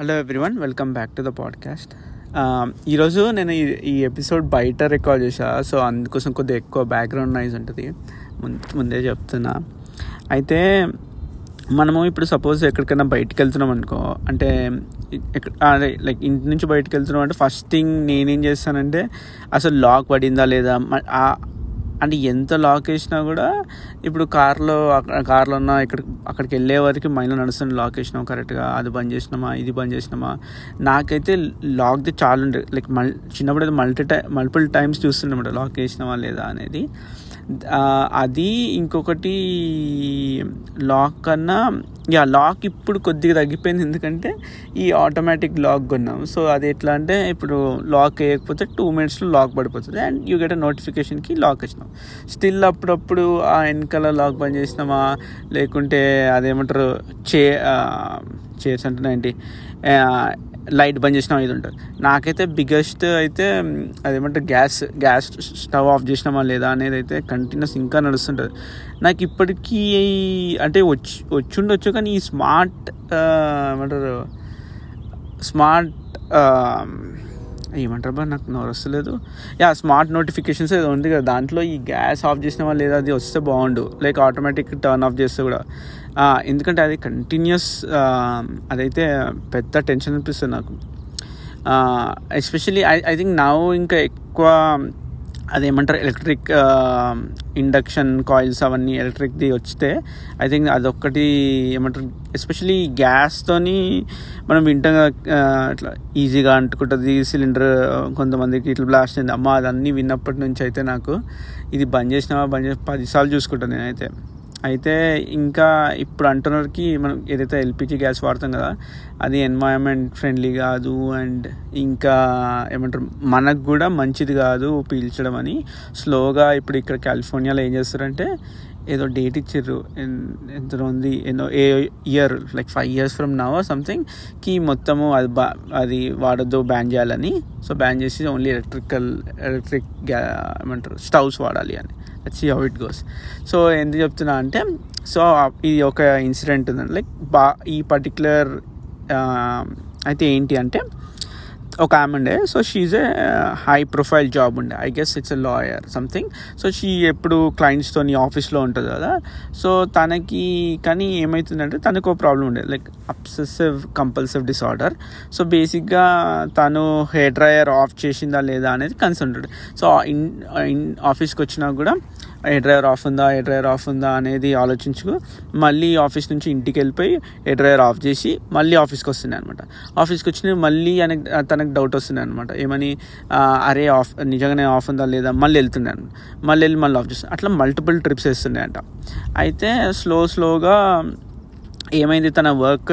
Hello everyone welcome back to the podcast ఈరోజు నేను ఈ ఈ ఎపిసోడ్ బయట రికార్డ్ చేశా సో అందుకోసం కొద్దిగా ఎక్కువ బ్యాక్గ్రౌండ్ నాయిస్ ఉంటుంది. ముందే చెప్తున్నా. అయితే మనము ఇప్పుడు సపోజ్ ఎక్కడికైనా బయటకు వెళ్తున్నాం అనుకో అంటే ఎక్కడ అదే లైక్ ఇంటి నుంచి బయటకు వెళ్తున్నాం అంటే ఫస్ట్ థింగ్ నేనేం చేస్తానంటే అసలు లాక్ పడిందా లేదా అంటే ఎంత లాక్ వేసినా కూడా ఇప్పుడు కార్లో కార్లో ఉన్న ఇక్కడ అక్కడికి వెళ్ళే వరకు మైండ్లో నడుస్తుంది లాక్ వేసినాం కరెక్ట్గా అది బంద్ చేసినామా ఇది బంద్ చేసినామా. నాకైతే లాక్ది చాలా ఉండే లైక్ మల్ చిన్నప్పుడు అయితే మల్టీ టై మల్టిపుల్ టైమ్స్ చూస్తుండమాట లాక్ వేసినామా లేదా అనేది. అది ఇంకొకటి లాక్ కన్నా యా లాక్ ఇప్పుడు కొద్దిగా తగ్గిపోయింది. ఎందుకంటే ఈ ఆటోమేటిక్ లాక్ కొన్నాం సో అది ఎట్లా అంటే ఇప్పుడు లాక్ వేయకపోతే టూ మినిట్స్లో లాక్ పడిపోతుంది. అండ్ యూ గెట్ అ నోటిఫికేషన్కి లాక్ వచ్చినాం. స్టిల్ అప్పుడప్పుడు ఆ వెనకాల లాక్ బంద్ చేసినామా? లేకుంటే అదేమంటారు చే చైర్స్ అంటే ఏంటి? లైట్ బంద్ చేసినా ఇది ఉంటుంది. నాకైతే బిగ్గెస్ట్ అయితే అదేమంటే గ్యాస్ గ్యాస్ స్టవ్ ఆఫ్ చేసినామా లేదా అనేది అయితే కంటిన్యూస్ ఇంకా నడుస్తుంటుంది. నాకు ఇప్పటికీ అంటే వచ్చి వచ్చిండొచ్చు కానీ ఈ స్మార్ట్ ఏమంటారు స్మార్ట్ ఏమంటారు బా నాకు నోరు వస్తలేదు. యా స్మార్ట్ నోటిఫికేషన్స్ ఏదో ఉంది కదా దాంట్లో ఈ గ్యాస్ ఆఫ్ చేసిన లేదా అది వస్తే బాగుండు. లైక్ ఆటోమేటిక్ టర్న్ ఆఫ్ చేస్తే కూడా. ఎందుకంటే అది కంటిన్యూస్ అదైతే పెద్ద టెన్షన్ అనిపిస్తుంది నాకు. ఎస్పెషలీ ఐ ఐ థింక్ నా ఇంకా ఎక్కువ అదేమంటారు ఎలక్ట్రిక్ ఇండక్షన్ కాయిల్స్ అవన్నీ ఎలక్ట్రిక్ది వస్తే ఐ థింక్ అదొక్కటి ఏమంటారు ఎస్పెషలీ గ్యాస్తోని మనం వింటాం ఇట్లా ఈజీగా అంటుకుంటుంది సిలిండర్ కొంతమందికి ఇట్లా బ్లాస్ట్ అయింది. అమ్మ అదన్నీ విన్నప్పటి నుంచి అయితే నాకు ఇది బంద్ చేసినావా బంద్ చేసి పదిసార్లు చూసుకుంటాను నేనైతే. అయితే ఇంకా ఇప్పుడు అంటున్నకి మనం ఏదైతే ఎల్పిజి గ్యాస్ వాడతాం కదా అది ఎన్వైరన్మెంట్ ఫ్రెండ్లీ కాదు అండ్ ఇంకా ఏమంటారు మనకు కూడా మంచిది కాదు పీల్చడం అని. స్లోగా ఇప్పుడు ఇక్కడ కాలిఫోర్నియాలో ఏం చేస్తారంటే ఏదో డేట్ ఇచ్చిర్రు. ఎన్- ఎంత ఉంది. ఎన్నో a year like five years from now సంథింగ్కి మొత్తము అది బా అది వాడద్దు బ్యాన్ చేయాలని. సో బ్యాన్ చేసి ఓన్లీ ఎలక్ట్రికల్ ఎలక్ట్రిక్ గ్యా ఏమంటారు స్టవ్స్ వాడాలి అని. వచ్చి హౌ ఇట్ గోస్ సో ఎందుకు చెప్తున్నా అంటే సో ఇది ఒక ఇన్సిడెంట్ ఉందండి. లైక్ బా ఈ పర్టిక్యులర్ అయితే ఏంటి అంటే ఒక ఆమె ఉండే. So she's a high profile job ఉండే. I guess it's a lawyer something so she ఎప్పుడు క్లయింట్స్తో ఆఫీస్లో ఉంటుంది కదా. సో తనకి కానీ ఏమవుతుందంటే తనకు ఒక ప్రాబ్లం ఉండే. Like obsessive compulsive disorder so బేసిక్గా తను హెయిర్ డ్రయర్ ఆఫ్ చేసిందా లేదా అనేది కన్సర్న్ ఉంటుంది సో ఇన్ ఇన్ ఆఫీస్కి వచ్చినా కూడా ఏ డ్రైవర్ ఆఫ్ ఉందా ఏ డ్రైవర్ ఆఫ్ ఉందా అనేది ఆలోచించుకు మళ్ళీ ఆఫీస్ నుంచి ఇంటికి వెళ్ళిపోయి ఏ డ్రైవర్ ఆఫ్ చేసి మళ్ళీ ఆఫీస్కి వస్తున్నాయి అనమాట ఆఫీస్కి వచ్చిన మళ్ళీ ఆయనకి తనకు డౌట్ వస్తున్నాయి అనమాట ఏమని? అరే ఆఫ్ నిజంగానే ఆఫ్ ఉందా లేదా? మళ్ళీ వెళ్తున్నాను అనమాట మళ్ళీ వెళ్ళి మళ్ళీ ఆఫ్ చేస్తాను అట్లా మల్టిపుల్ ట్రిప్స్ వేస్తున్నాయంట అయితే స్లో స్లోగా ఏమైంది? తన వర్క్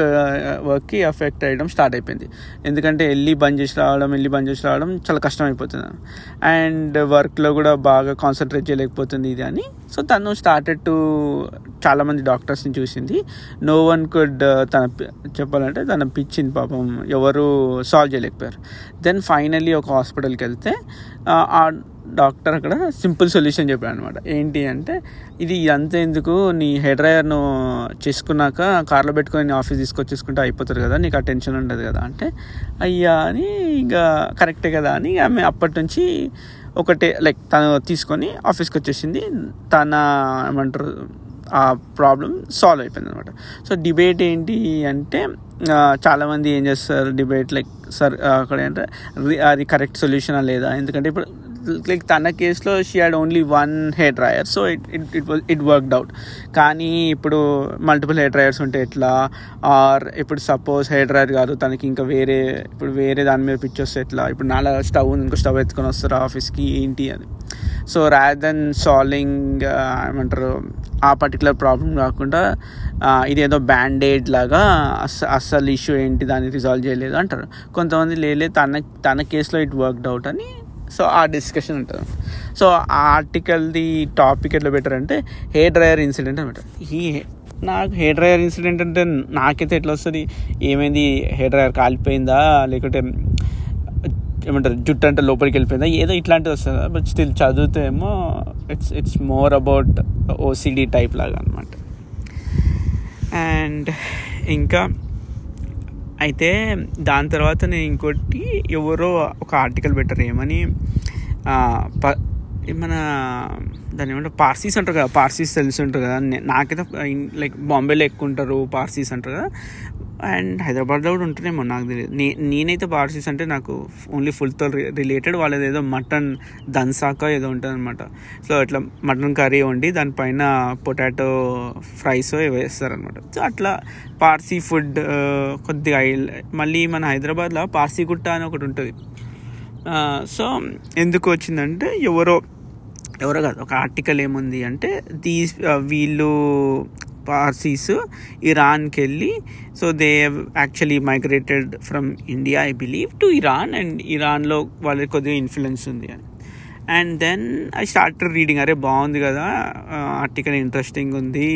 వర్క్కి ఎఫెక్ట్ అయ్యడం స్టార్ట్ అయిపోయింది. ఎందుకంటే వెళ్ళి బంద్ చేసి రావడం వెళ్ళి బంద్ చేసి రావడం చాలా కష్టం అయిపోతుంది అండ్ వర్క్లో కూడా బాగా కాన్సన్ట్రేట్ చేయలేకపోతుంది ఇది అని. సో తను స్టార్టెడ్ టు చాలామంది డాక్టర్స్ని చూసింది. నో వన్ కుడ్ తన చెప్పాలంటే తన పిచ్చింది పాపం ఎవరు సాల్వ్ చేయలేకపోయారు. దెన్ ఫైనల్లీ ఒక హాస్పిటల్కి వెళ్తే uh, డాక్టర్ అక్కడ సింపుల్ సొల్యూషన్ చెప్పాడు అనమాట ఏంటి అంటే ఇది ఇదంతా ఎందుకు నీ హెయిర్ డ్రైయర్ను చేసుకున్నాక కార్లో పెట్టుకొని నీ ఆఫీస్ తీసుకొచ్చేసుకుంటే అయిపోతుంది కదా నీకు ఆ టెన్షన్ ఉండదు కదా అంటే అయ్యా అని ఇక కరెక్టే కదా అని ఆమె అప్పటి నుంచి ఒకటే లైక్ తను తీసుకొని ఆఫీస్కి వచ్చేసింది. తన ఏమంటారు ఆ ప్రాబ్లం సాల్వ్ అయిపోయింది అనమాట సో డిబేట్ ఏంటి అంటే చాలామంది ఏం చేస్తారు డిబేట్ లైక్ సార్ అక్కడ ఏంటంటే అది కరెక్ట్ సొల్యూషనా లేదా? ఎందుకంటే ఇప్పుడు లైక్ తన కేసులో she had only one hair dryer so it it it was it worked out కానీ ఇప్పుడు మల్టిపుల్ హెయిర్ డ్రయర్స్ ఉంటే ఎట్లా? ఆర్ ఇప్పుడు సపోజ్ హెయిర్ డ్రయర్ కాదు తనకి ఇంకా వేరే ఇప్పుడు వేరే దాని మీద పిచ్చి వస్తే ఎట్లా? ఇప్పుడు నాలా స్టవ్ ఉంది ఇంకో స్టవ్ ఎత్తుకొని వస్తారు ఆఫీస్కి ఏంటి అని. సో రాదర్ దెన్ సాల్వింగ్ ఏమంటారు ఆ పర్టికులర్ ప్రాబ్లం కాకుండా ఇదేదో బ్యాండేడ్ లాగా అస్ అస్సలు ఇష్యూ ఏంటి దాన్ని రిజాల్వ్ చేయలేదు అంటారు. కొంతమంది లేలే తన తన కేసులో ఇట్ వర్క్డ్ అవుట్ అని సో ఆ డిస్కషన్ ఉంటుంది. సో ఆ ఆర్టికల్ది టాపిక్ ఎట్లా బెటర్ అంటే హెయిర్ డ్రయర్ ఇన్సిడెంట్ అనమాట. ఈ నాకు హెయిర్ డ్రయర్ ఇన్సిడెంట్ అంటే నాకైతే ఎట్లా వస్తుంది? ఏమైంది? హెయిర్ డ్రయర్ కాలిపోయిందా? లేకుంటే ఏమంటారు జుట్టు అంటే లోపలికి వెళ్ళిపోయిందా? ఏదో ఇట్లాంటిది వస్తుంది? బట్ స్టిల్ చదివితే ఏమో it's it's more about OCD type లాగా అనమాట. అండ్ ఇంకా అయితే దాని తర్వాత నేను ఇంకోటి ఎవరో ఒక ఆర్టికల్ పెట్టారు ఏమని ప మన దాని ఏమంటారు? పార్సీస్ అంటారు కదా పార్సీస్ తెలిసి ఉంటారు కదా నాకైతే లైక్ బాంబేలో ఎక్కువ ఉంటారు పార్సీస్ అంటారు కదా. అండ్ హైదరాబాద్లో కూడా ఉంటున్నాయేమో నాకు తెలియదు. నే నేనైతే పార్సీస్ అంటే నాకు ఓన్లీ ఫుల్తో రిలేటెడ్ వాళ్ళది ఏదో మటన్ దన్సాక ఏదో ఉంటుంది అనమాట సో ఇట్లా మటన్ కర్రీ వండి దానిపైన పొటాటో ఫ్రైస్ వేస్తారనమాట సో అట్లా పార్సీ ఫుడ్ కొద్దిగా మళ్ళీ మన హైదరాబాద్లో పార్సీ గుట్ట అని ఒకటి ఉంటుంది. సో ఎందుకు వచ్చిందంటే ఎవరో ఎవరో కాదు ఒక ఆర్టికల్ ఏముంది అంటే దీ uh, వీళ్ళు పార్సీస్ ఇరాన్కి వెళ్ళి so they actually migrated from India I believe to Iran and ఇరాన్లో వాళ్ళకి కొద్దిగా ఇన్ఫ్లుయెన్స్ ఉంది అని. And then I start reading అరే బాగుంది కదా uh, ఆర్టికల్ ఇంట్రెస్టింగ్ ఉంది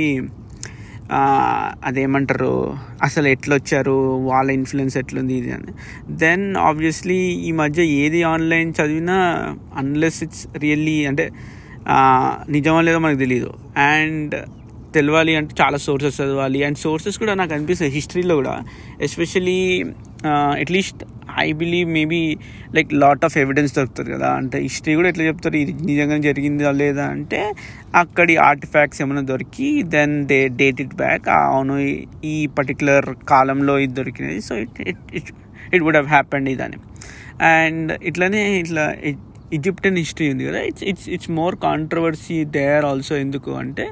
అదేమంటారు? అసలు ఎట్లా వచ్చారు వాళ్ళ ఇన్ఫ్లుయెన్స్ ఎట్లుంది? ఇది అని. దెన్ ఆబ్వియస్లీ ఈ మధ్య ఏది ఆన్లైన్ చదివినా అన్లెస్ ఇట్స్ రియల్లీ అంటే నిజమో లేదో మనకు తెలియదు అండ్ తెలవాలి అంటే చాలా సోర్సెస్ చదవాలి. అండ్ సోర్సెస్ కూడా నాకు అనిపిస్తుంది. హిస్టరీలో కూడా. Especially at least I believe maybe like lot of evidence దొరుకుతుంది కదా. అంటే హిస్టరీ కూడా ఎట్లా చెప్తారు? ఇది నిజంగా జరిగిందా లేదా అంటే అక్కడి ఆర్టిఫాక్ట్స్ ఏమైనా దొరికి then they date it back అవును ఈ- ఈ పర్టికులర్ కాలంలో ఇది దొరికినది. So it it it it would have happened ఇదని. అండ్ ఇట్లానే ఇట్లా ఈజిప్టియన్ హిస్టరీ ఉంది కదా. It's it's it's more controversy there also ఎందుకు అంటే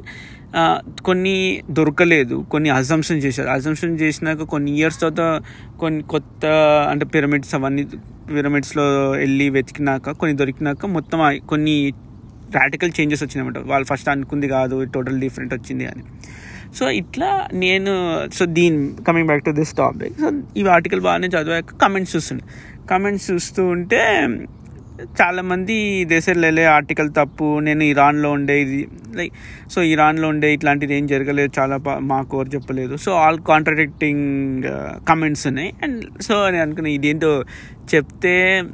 కొన్ని దొరకలేదు కొన్ని అజంప్షన్ చేశారు. అజంప్షన్ చేసినాక కొన్ని ఇయర్స్ తర్వాత కొన్ని కొత్త అంటే పిరమిడ్స్ అవన్నీ పిరమిడ్స్లో వెళ్ళి వెతికినాక కొన్ని దొరికినాక మొత్తం కొన్ని రాటికల్ చేంజెస్ వచ్చినాయన్నమాట. వాళ్ళు ఫస్ట్ అనుకుంది కాదు టోటల్ డిఫరెంట్ వచ్చింది అని. సో ఇట్లా నేను సో దీని coming back to this topic so ఈ ఆర్టికల్ బాగానే చదివాక కమెంట్స్ చూస్తుండే. కమెంట్స్ చూస్తూ ఉంటే చాలామంది దేశంలో ఆర్టికల్ తప్పు నేను ఇరాన్లో ఉండే ఇది లైక్ సో ఇరాన్లో ఉండే ఇట్లాంటిది ఏం జరగలేదు చాలా పా- మాకు ఎవరు చెప్పలేదు. సో ఆల్ కాంట్రడిక్టింగ్ కమెంట్స్ ఉన్నాయి. అండ్ సో నేను అనుకున్నా ఇదేంటో చెప్తే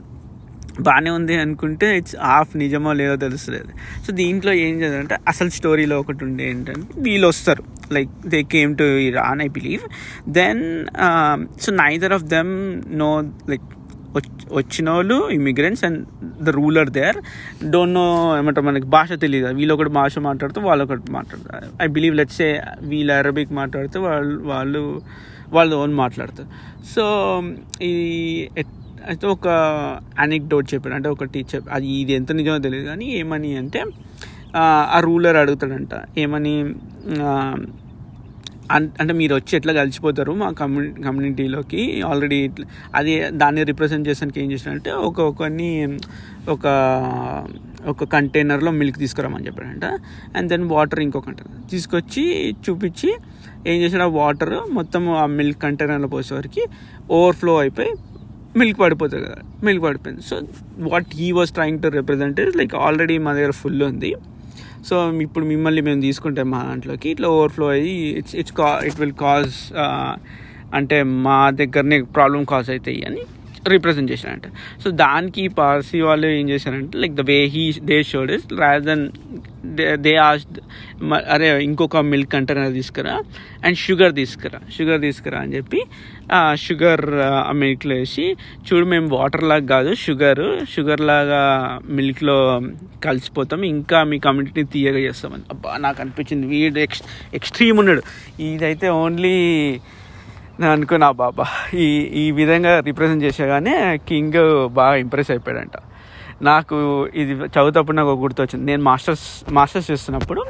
బాగానే ఉంది అనుకుంటే ఇట్స్ హాఫ్ నిజమో లేదో తెలుస్తలేదు. సో దీంట్లో ఏం చేయాలంటే అసలు స్టోరీలో ఒకటి ఉండే ఏంటంటే వీళ్ళు వస్తారు. Like they came to Iran I believe then so neither of them know like వచ్చిన వాళ్ళు immigrants and the ruler there don't know ఏమంటారు మనకి భాష తెలియదు వీళ్ళు ఒకటి భాష మాట్లాడుతూ వాళ్ళు ఒకటి మాట్లాడతారు ఐ బిలీవ్ లెట్స్ ఏ వీళ్ళు అరబిక్ మాట్లాడితే వాళ్ళు వాళ్ళు వాళ్ళు ఓన్ మాట్లాడతారు సో ఈ అయితే ఒక డోట్ చెప్పాడు అంటే ఒక టీచర్ అది ఇది ఎంత నిజమో తెలియదు కానీ ఏమని అంటే ఆ, రూలర్ అడుగుతాడంట. ఏమని అంటే మీరు వచ్చి ఎట్లా కలిసిపోతారు మా కమ్యూని కమ్యూనిటీలోకి? ఆల్రెడీ అది దాన్ని రిప్రజెంట్ చేసానికి ఏం చేశాడంటే ఒక ఒకరిని ఒక ఒక కంటైనర్లో మిల్క్ తీసుకురామని చెప్పాడంట అండ్ దెన్ వాటర్ ఇంకో కంటైనర్ తీసుకొచ్చి చూపించి ఏం చేశాడు? ఆ వాటర్ మొత్తం ఆ మిల్క్ కంటైనర్లో పోసేవారికి ఓవర్ఫ్లో అయిపోయి మిల్క్ పడిపోతుంది కదా. మిల్క్ పడిపోయింది. So what he was trying to represent is like already మా దగ్గర ఫుల్ ఉంది. సో ఇప్పుడు మిమ్మల్ని మేము తీసుకుంటాం మా దాంట్లోకి ఇట్లా ఓవర్ఫ్లో అయ్యి ఇట్స్ ఇట్స్ కా ఇట్ విల్ కాజ్ అంటే మా దగ్గరనే ప్రాబ్లం కాజ్ అవుతాయి అని రిప్రజెంట్ చేశారంట. సో దానికి పార్సీ వాళ్ళు ఏం చేశారంటే like the way he they showed is rather then they as అరే ఇంకొక మిల్క్ కంటైనర్ తీసుకురా అండ్ షుగర్ తీసుకురా షుగర్ తీసుకురా అని చెప్పి షుగర్ ఆ మిల్క్లో వేసి చూడు మేము వాటర్ లాగా కాదు షుగర్ షుగర్ లాగా మిల్క్లో కలిసిపోతాం ఇంకా మీ కమ్యూనిటీని తీయగా చేస్తామని అబ్బా నాకు అనిపించింది. వీడు ఎక్స్ ఎక్స్ట్రీమ్ ఉన్నాడు. ఇదైతే ఓన్లీ నేను అనుకున్నా బాబా. ఈ ఈ విధంగా రిప్రజెంట్ చేసేగానే కింగ్ బాగా ఇంప్రెస్ అయిపోయాడంట. నాకు ఇది చదువుతప్పుడు నాకు గుర్తొచ్చింది. నేను మాస్టర్స్ మాస్టర్స్ చేస్తున్నప్పుడు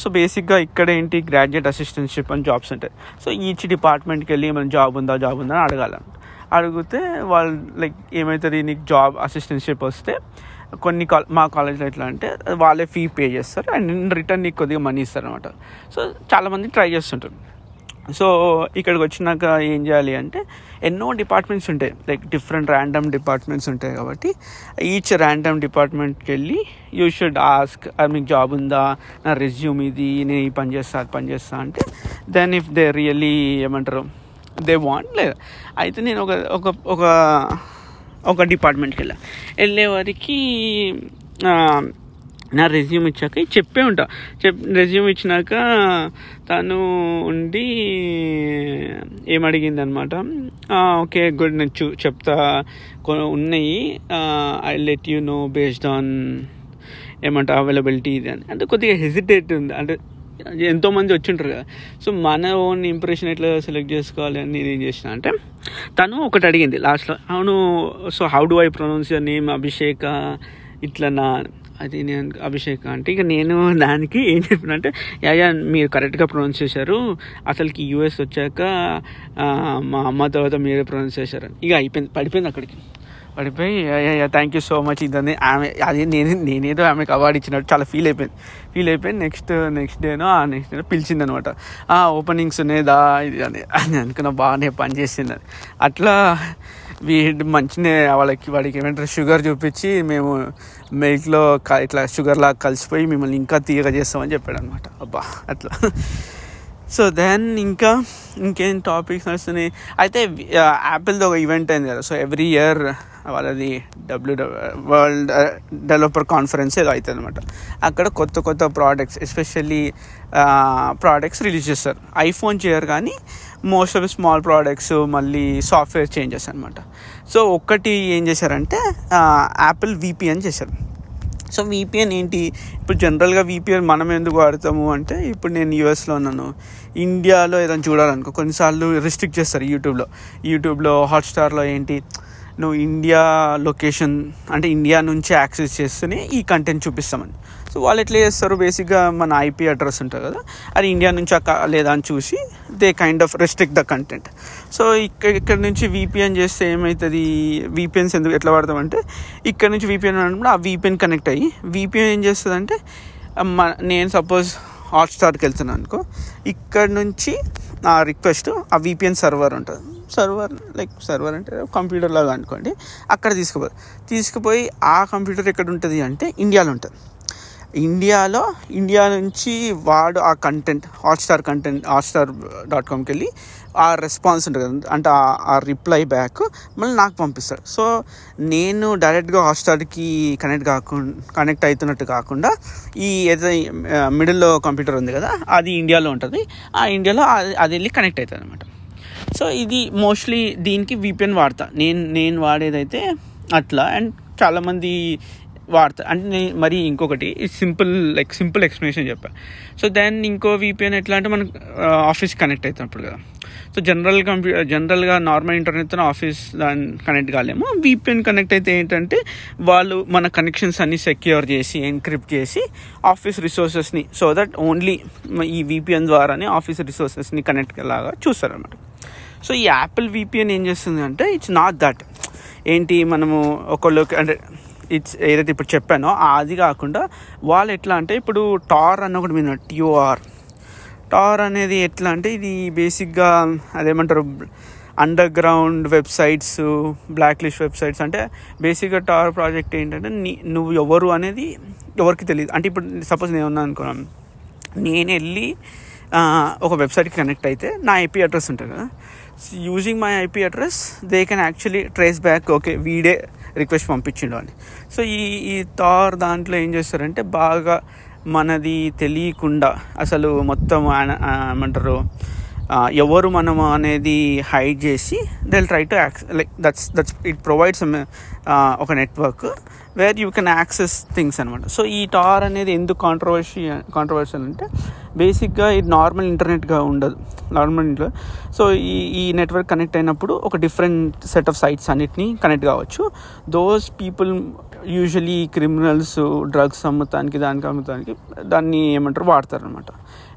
సో బేసిక్గా ఇక్కడ ఏంటి గ్రాడ్యుయేట్ అసిస్టెంట్షిప్ అని జాబ్స్ ఉంటాయి. సో ఈచ్ డిపార్ట్మెంట్కి వెళ్ళి ఏమైనా జాబ్ ఉందా జాబ్ ఉందా అని అడగాలను అడిగితే వాళ్ళు లైక్ ఏమవుతుంది నీకు జాబ్ అసిస్టెంట్షిప్ వస్తే కొన్ని కాల్ మా కాలేజ్లో ఎట్లా అంటే వాళ్ళే ఫీ పే చేస్తారు. అండ్ రిటర్న్ నీకు కొద్దిగా మనీ ఇస్తారు అనమాట సో చాలామంది ట్రై చేస్తుంటారు. సో ఇక్కడికి వచ్చినాక ఏం చేయాలి అంటే ఎన్నో డిపార్ట్మెంట్స్ ఉంటాయి. లైక్ డిఫరెంట్ ర్యాండమ్ డిపార్ట్మెంట్స్ ఉంటాయి కాబట్టి ఈచ్ ర్యాండమ్ డిపార్ట్మెంట్కి వెళ్ళి యూ షుడ్ ఆస్క్ మీకు జాబ్ ఉందా? నా రెజ్యూమ్ ఇది నేను ఈ పని చేస్తా అది పని చేస్తా అంటే దెన్ ఇఫ్ దే రియల్లీ ఏమంటారు దే వాంట్ లేదా? అయితే నేను ఒక ఒక ఒక ఒక డిపార్ట్మెంట్కి వెళ్ళా వెళ్ళే వారికి నా రెజ్యూమ్ ఇచ్చాక చెప్పే ఉంటా. చెప్ రెజ్యూమ్ ఇచ్చినాక తను ఉండి ఏమడిగింది అనమాట ఓకే గుడ్ నేను చూ చెప్తా. కొ- ఉన్నాయి. I let you know based on ఏమంట అవైలబిలిటీ ఇది అని. అంటే కొద్దిగా హెసిటేట్ ఉంది. అంటే ఎంతోమంది వచ్చి ఉంటారు కదా. సో మన ఓన్ ఇంప్రెషన్ ఎట్లా సెలెక్ట్ చేసుకోవాలి అని నేను ఏం చేసిన అంటే తను ఒకటి అడిగింది లాస్ట్లో అవును so how do I pronounce your name Abhishek ఇట్లా నా అది నేను అభిషేక్ అంటే ఇక నేను దానికి ఏం చెప్పిన అంటే యా మీరు కరెక్ట్గా ప్రొనౌన్స్ చేశారు. అసలుకి యూఎస్ వచ్చాక మా అమ్మ తర్వాత మీరే ప్రొనౌన్స్ చేశారు. ఇక అయిపోయింది పడిపోయింది అక్కడికి. పడిపోయి థ్యాంక్ యూ సో మచ్ ఇదని ఆమె అది నేను నేనేదో ఆమెకు అవార్డు ఇచ్చినట్టు చాలా ఫీల్ అయిపోయింది. ఫీల్ అయిపోయి నెక్స్ట్ నెక్స్ట్ డేనో ఆ నెక్స్ట్ డేనో పిలిచింది అనమాట ఆ ఓపెనింగ్స్ ఉన్నాయిదా ఇది అని అని అనుకున్న బాగానే పని చేసింది అట్లా వీడి మంచినే వాళ్ళకి వాడికి ఏమంటారు షుగర్ చూపించి మేము మిల్క్లో ఇట్లా షుగర్ లాగా కలిసిపోయి మిమ్మల్ని ఇంకా తీయగా చేస్తామని చెప్పాడు అనమాట అబ్బా అట్లా. సో దెన్ ఇంకా ఇంకేం టాపిక్స్ నడుస్తున్నాయి? అయితే యాపిల్ది ఒక ఈవెంట్ అయింది కదా సో ఎవ్రీ ఇయర్ వాళ్ళది డబ్ల్యూ వరల్డ్ డెవలపర్ కాన్ఫరెన్స్ ఏదో అవుతుంది అనమాట అక్కడ కొత్త కొత్త ప్రోడక్ట్స్ ఎస్పెషల్లీ ప్రోడక్ట్స్ రిలీజ్ చేస్తారు. ఐఫోన్ చేయరు కానీ మోస్ట్ ఆఫ్ స్మాల్ ప్రోడక్ట్స్ మళ్ళీ సాఫ్ట్వేర్ చేంజెస్ అనమాట సో ఒక్కటి ఏం చేశారంటే uh, యాపిల్ విపిఎన్ చేశారు. సో వీపీఎన్ ఏంటి? ఇప్పుడు జనరల్గా వీపీఎన్ మనం ఎందుకు వాడతాము అంటే ఇప్పుడు నేను యూఎస్లో ఉన్నాను. ఇండియాలో ఏదైనా చూడాలనుకో కొన్నిసార్లు రిస్ట్రిక్ట్ చేస్తారు యూట్యూబ్లో యూట్యూబ్లో హాట్స్టార్లో ఏంటి? నువ్వు ఇండియా లొకేషన్ అంటే ఇండియా నుంచి యాక్సెస్ చేస్తేనే ఈ కంటెంట్ చూపిస్తామని. సో వాళ్ళు ఎట్లా చేస్తారు? బేసిక్గా మన ఐపీ అడ్రస్ ఉంటుంది కదా అది ఇండియా నుంచి అక్క లేదా అని చూసి they kind of restrict the content so ఇక్కడ ఇక్కడ నుంచి వీపీఎన్ చేస్తే ఏమవుతుంది వీపీఎన్స్ ఎందుకు ఎట్లా వాడతామంటే ఇక్కడ నుంచి వీపీఎన్ అన్నప్పుడు ఆ వీపీఎన్ కనెక్ట్ అయ్యి వీపీఎన్ ఏం చేస్తుంది అంటే నేను సపోజ్ హాట్స్టార్కి వెళ్తున్నాను అనుకో ఇక్కడ నుంచి ఆ రిక్వెస్ట్ ఆ విపిఎన్ సర్వర్ ఉంటుంది. సర్వర్ లైక్ సర్వర్ అంటే కంప్యూటర్ లాగా అనుకోండి అక్కడ తీసుకుపోయి తీసుకుపోయి ఆ కంప్యూటర్ ఎక్కడ ఉంటుంది అంటే ఇండియాలో ఉంటుంది. ఇండియాలో ఇండియా నుంచి వాడు ఆ content Hotstar content Hotstar dot కామ్కి వెళ్ళి ఆ రెస్పాన్స్ ఉంటుంది కదా అంటే ఆ- రిప్లై బ్యాక్ మళ్ళీ నాకు పంపిస్తాడు. సో నేను డైరెక్ట్గా హాట్స్టార్కి కనెక్ట్ కాకుండా కనెక్ట్ అవుతున్నట్టు కాకుండా ఈ ఏదైతే మిడిల్లో కంప్యూటర్ ఉంది కదా అది ఇండియాలో ఉంటుంది. ఆ ఇండియాలో అది అది వెళ్ళి కనెక్ట్ అవుతుంది అనమాట సో ఇది మోస్ట్లీ దీనికి విపిఎన్ వాడతా. నేను నేను వాడేదైతే అట్లా అండ్ చాలామంది వాడతా. అంటే నేను మరి ఇంకొకటి సింపుల్ లైక్ సింపుల్ ఎక్స్ప్లెనేషన్ చెప్పా. సో దెన్ ఇంకో విపిఎన్ ఎట్లా అంటే మనకు ఆఫీస్ కనెక్ట్ అవుతున్నప్పుడు కదా. సో జనరల్ కంప్యూ జనరల్గా నార్మల్ ఇంటర్నెట్తో ఆఫీస్ దాని కనెక్ట్ కాలేము. విపిఎన్ కనెక్ట్ అయితే ఏంటంటే వాళ్ళు మన కనెక్షన్స్ అన్ని సెక్యూర్ చేసి ఎన్క్రిప్ట్ చేసి ఆఫీస్ రిసోర్సెస్ని సో దట్ ఓన్లీ ఈ విపిఎన్ ద్వారానే ఆఫీస్ రిసోర్సెస్ని కనెక్ట్ లాగా చూస్తారనమాట సో ఈ యాపిల్ విపిఎన్ ఏం చేస్తుంది అంటే ఇట్స్ నాట్ దట్ ఏంటి మనము ఒకళ్ళకి అంటే ఇట్స్ ఏదైతే ఇప్పుడు చెప్పానో అది కాకుండా వాళ్ళు ఎట్లా అంటే ఇప్పుడు టార్ అన్న ఒకటి మీద టిఓఆర్ టార్ అనేది ఎట్లా అంటే ఇది బేసిక్గా అదేమంటారు underground websites blacklist websites అంటే బేసిక్గా టార్ ప్రాజెక్ట్ ఏంటంటే నీ నువ్వు ఎవరు అనేది ఎవరికి తెలియదు. అంటే ఇప్పుడు సపోజ్ నేను ఉన్నాను అనుకున్నాను నేను వెళ్ళి ఒక వెబ్సైట్కి కనెక్ట్ అయితే నా ఐపీ అడ్రస్ ఉంటుంది కదా. Using my IP address they can actually trace back okay వీడే రిక్వెస్ట్ పంపించిండు అని. సో ఈ ఈ తార్ దాంట్లో ఏం చేస్తారంటే బాగా మనది తెలియకుండా అసలు మొత్తం ఏమంటారు ఎవరు మనం అనేది హైడ్ చేసి they'll try to access like that's that's it provides ఒక network where you can access things అనమాట సో ఈ టార్ అనేది ఎందుకు కాంట్రవర్షి కాంట్రవర్షియల్ అంటే బేసిక్గా ఇది నార్మల్ ఇంటర్నెట్గా ఉండదు. నార్మల్ ఇంట్లో. సో ఈ ఈ నెట్వర్క్ కనెక్ట్ అయినప్పుడు ఒక డిఫరెంట్ సెట్ ఆఫ్ సైట్స్ అన్నిటిని కనెక్ట్ కావచ్చు. Those people usually criminals drugs అమ్ముతానికి దానికి అమ్ముతానికి దాన్ని ఏమంటారు వాడతారనమాట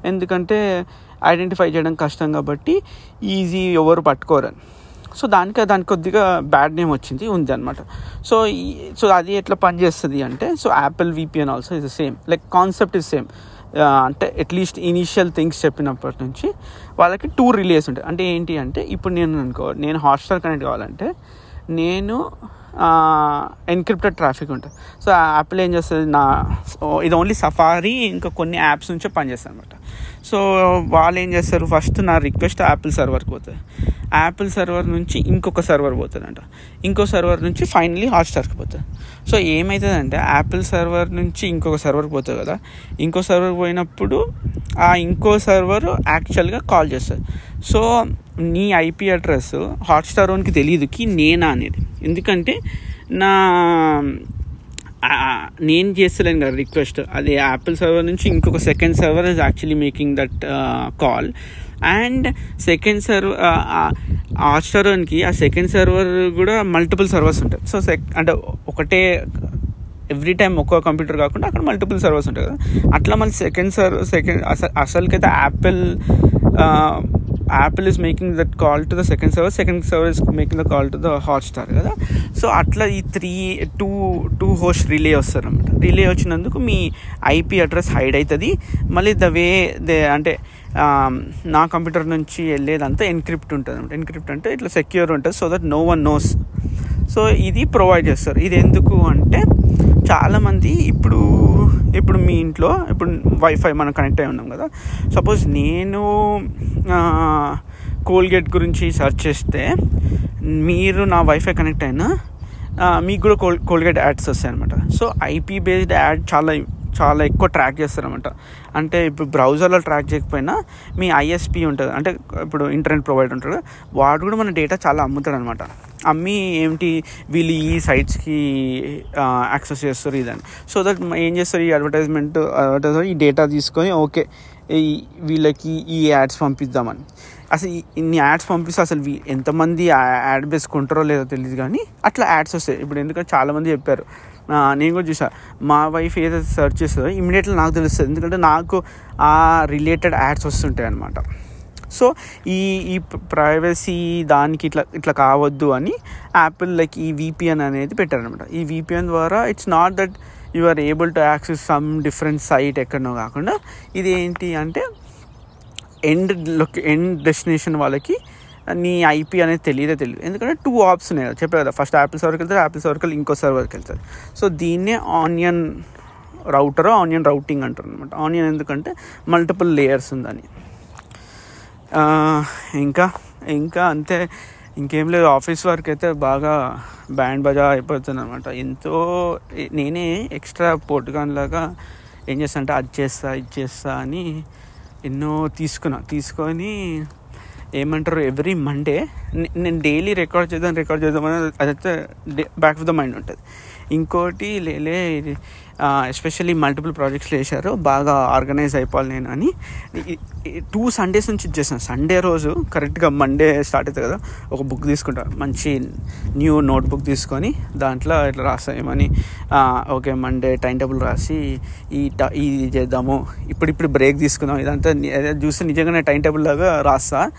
ఎందుకంటే ఐడెంటిఫై చేయడం కష్టం కాబట్టి ఈజీ ఎవరు పట్టుకోరని. సో దానికి దానికి కొద్దిగా బ్యాడ్ నేమ్ వచ్చింది ఉంది అనమాట సో ఈ- సో అది ఎట్లా పనిచేస్తుంది అంటే so Apple VPN also is same like concept is same అంటే అట్లీస్ట్ ఇనీషియల్ థింగ్స్ చెప్పినప్పటి నుంచి వాళ్ళకి టూ రిలేస్ ఉంటాయి. అంటే ఏంటి అంటే ఇప్పుడు నేను అనుకో నేను హాట్స్టార్ కనెక్ట్ కావాలంటే నేను ఎన్క్రిప్టెడ్ ట్రాఫిక్ ఉంటుంది. సో యాపిల్ ఏం చేస్తుంది? నా ఇది ఓన్లీ సఫారీ ఇంకా కొన్ని యాప్స్ నుంచే పనిచేస్తాను అనమాట సో వాళ్ళు ఏం చేస్తారు? ఫస్ట్ నా రిక్వెస్ట్ యాపిల్ సర్వర్కి పోతుంది. యాపిల్ సర్వర్ నుంచి ఇంకొక సర్వర్ పోతుందంట. ఇంకో సర్వర్ నుంచి ఫైనలీ హాట్స్టార్కి పోతుంది. సో ఏమవుతుందంటే యాపిల్ సర్వర్ నుంచి ఇంకొక సర్వర్కి పోతుంది కదా. ఇంకో సర్వర్ పోయినప్పుడు ఆ ఇంకో సర్వర్ యాక్చువల్గా కాల్ చేస్తుంది. సో నీ ఐపీ అడ్రస్ హాట్స్టార్ ఓన్కి తెలియదుకి నేనా అనేది. ఎందుకంటే నా నేను చేస్తలేను కదా రిక్వెస్ట్ అది యాపిల్ సర్వర్ నుంచి ఇంకొక second server is actually making that call and second server హాట్స్టార్కి ఆ సెకండ్ సర్వర్ కూడా మల్టిపుల్ సర్వర్స్ ఉంటాయి. సో సెక్ అంటే ఒకటే ఎవ్రీ టైం ఒక్కో కంప్యూటర్ కాకుండా అక్కడ మల్టిపుల్ సర్వర్స్ ఉంటాయి కదా. అట్లా మళ్ళీ సెకండ్ సర్వర్ సెకండ్ అసలు అసలుకైతే Apple Apple is making that call to the second server second server is making the call to the Hotstar కదా. సో అట్లా ఈ three two two host relay వస్తారన్నమాట. Relay వచ్చినందుకు మీ ఐపీ అడ్రస్ హైడ్ అవుతుంది. మళ్ళీ the way they అంటే నా computer నుంచి వెళ్ళేదంతా ఎన్క్రిప్ట్ ఉంటుంది అనమాట ఎన్క్రిప్ట్ అంటే ఇట్లా సెక్యూర్ ఉంటుంది so that no one knows so ఇది ప్రొవైడ్ చేస్తారు. ఇది ఎందుకు అంటే చాలామంది ఇప్పుడు ఇప్పుడు మీ ఇంట్లో ఇప్పుడు వైఫై మనం కనెక్ట్ అయి ఉన్నాం కదా. సపోజ్ నేను కోల్గేట్ గురించి సెర్చ్ చేస్తే మీరు నా వైఫై కనెక్ట్ అయినా మీకు కూడా కోల్ కోల్గేట్ యాడ్స్ వస్తాయి అనమాట సో ఐపీ బేస్డ్ యాడ్ చాలా చాలా ఎక్కువ ట్రాక్ చేస్తారనమాట అంటే ఇప్పుడు బ్రౌజర్లో ట్రాక్ చేయకపోయినా మీ ఐఎస్పి ఉంటుంది. అంటే ఇప్పుడు ఇంటర్నెట్ ప్రొవైడర్ ఉంటాడు వాడు కూడా మన డేటా చాలా అమ్ముతాడు అనమాట అమ్మి ఏంటి వీళ్ళు ఈ సైట్స్కి యాక్సెస్ చేస్తారు ఇదని. సో దట్ ఏం చేస్తారు ఈ అడ్వర్టైజ్మెంట్ అడ్వర్టైజర్ ఈ డేటా తీసుకొని ఓకే ఈ వీళ్ళకి ఈ యాడ్స్ పంపిద్దామని. అసలు ఈ- ఇన్ని యాడ్స్ పంపిస్తే అసలు ఎంతమంది యాడ్ వేసుకుంటారో లేదో తెలియదు కానీ అట్లా యాడ్స్ వస్తాయి. ఇప్పుడు ఎందుకంటే చాలామంది చెప్పారు నేను కూడా చూసా. మా వైఫ్ ఏదైతే సెర్చ్ చేస్తుందో ఇమీడియట్లీ నాకు తెలుస్తుంది. ఎందుకంటే నాకు ఆ రిలేటెడ్ యాడ్స్ వస్తుంటాయి అనమాట సో ఈ ఈ ప్రైవసీ దానికి ఇట్లా ఇట్లా కావద్దు అని యాపిల్ లైక్ ఈ విపిఎన్ అనేది పెట్టారనమాట ఈ విపిఎన్ ద్వారా it's not that you are able to access some different site ఎక్కడనో కాకుండా ఇది ఏంటి అంటే ఎండ్ లొకే ఎండ్ డెస్టినేషన్ వాళ్ళకి నీ ఐపీ అనేది తెలియదే తెలియదు. ఎందుకంటే టూ ఆప్స్ ఉన్నాయి. కదా చెప్పే కదా ఫస్ట్ యాపిల్ సర్వర్కి వెళ్తారు యాపిల్ సర్వర్కి ఇంకో సర్వర్కి వెళ్తారు సో దీన్నే ఆనియన్ రౌటర్ ఆనియన్ రౌటింగ్ అంటారు అనమాట ఆనియన్ ఎందుకంటే మల్టిపుల్ లేయర్స్ ఉందని. ఇంకా ఇంకా అంతే. ఇంకేం లేదు ఆఫీస్ వర్క్ అయితే బాగా బ్యాండ్ బజా అయిపోతుంది అనమాట ఎంతో నేనే ఎక్స్ట్రా పోటుగాన్ లాగా ఏం చేస్తా అంటే అది చేస్తా ఇది చేస్తా అని ఎన్నో తీసుకున్నా. తీసుకొని ఏమంటారు ఎవ్రీ మండే నేను డైలీ రికార్డ్ చేద్దాం రికార్డ్ చేద్దామని అదైతే బ్యాక్ ఆఫ్ ద మైండ్ ఉంటుంది. ఇంకోటి లేలే ఇది ఎస్పెషల్లీ మల్టిపుల్ ప్రాజెక్ట్స్ వేశారు బాగా ఆర్గనైజ్ అయిపోవాలి నేను అని. టూ సండేస్ నుంచి ఇచ్చేసాను సండే రోజు కరెక్ట్గా మండే స్టార్ట్ అవుతుంది కదా. ఒక బుక్ తీసుకుంటా మంచి న్యూ నోట్ బుక్ తీసుకొని దాంట్లో ఇట్లా రాస్తా ఏమని ఓకే మండే టైం టేబుల్ రాసి ఈ ట- ఇది చేద్దాము. ఇప్పుడు ఇప్పుడు బ్రేక్ తీసుకుందాం. ఇదంతా చూస్తే నిజంగానే టైం టేబుల్ లాగా రాస్తా.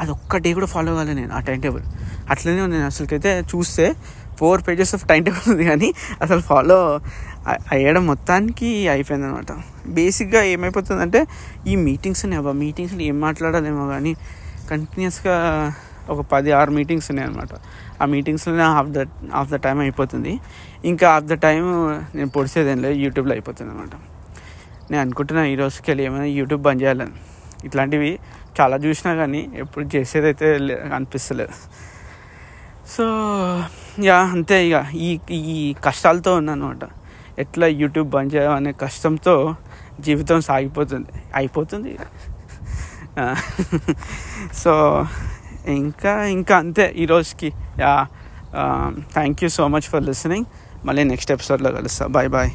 అది ఒక్క డే కూడా ఫాలో కాలే నేను ఆ టైం టేబుల్ అట్లనే నేను అసలుకైతే చూస్తే four pages of time table ఉంది కానీ అసలు ఫాలో అయ్యడం మొత్తానికి అయిపోయింది అనమాట బేసిక్గా ఏమైపోతుందంటే ఈ మీటింగ్స్ ఉన్నాయి మీటింగ్స్లో ఏం మాట్లాడాలేమో కానీ కంటిన్యూస్గా ఒక పది ఆరు మీటింగ్స్ ఉన్నాయి అనమాట ఆ మీటింగ్స్లోనే half the half the time అయిపోతుంది. ఇంకా హాఫ్ ద టైం నేను పొడిచేదేం లేదు యూట్యూబ్లో అయిపోతుంది అనమాట నేను అనుకుంటున్నా ఈ రోజుకి వెళ్ళి ఏమైనా యూట్యూబ్ బంద్ చేయాలని. ఇట్లాంటివి చాలా చూసినా కానీ ఎప్పుడు చేసేదైతే అనిపిస్తలేదు. సో యా అంతే ఇక ఈ ఈ కష్టాలతో ఉన్నానమాట ఎట్లా యూట్యూబ్ బంద్ చేయాలనే కష్టంతో జీవితం సాగిపోతుంది. అయిపోతుంది. సో ఇంకా ఇంకా అంతే ఈరోజుకి yeah thank you so much for listening మళ్ళీ నెక్స్ట్ ఎపిసోడ్లో కలుస్తా. Bye bye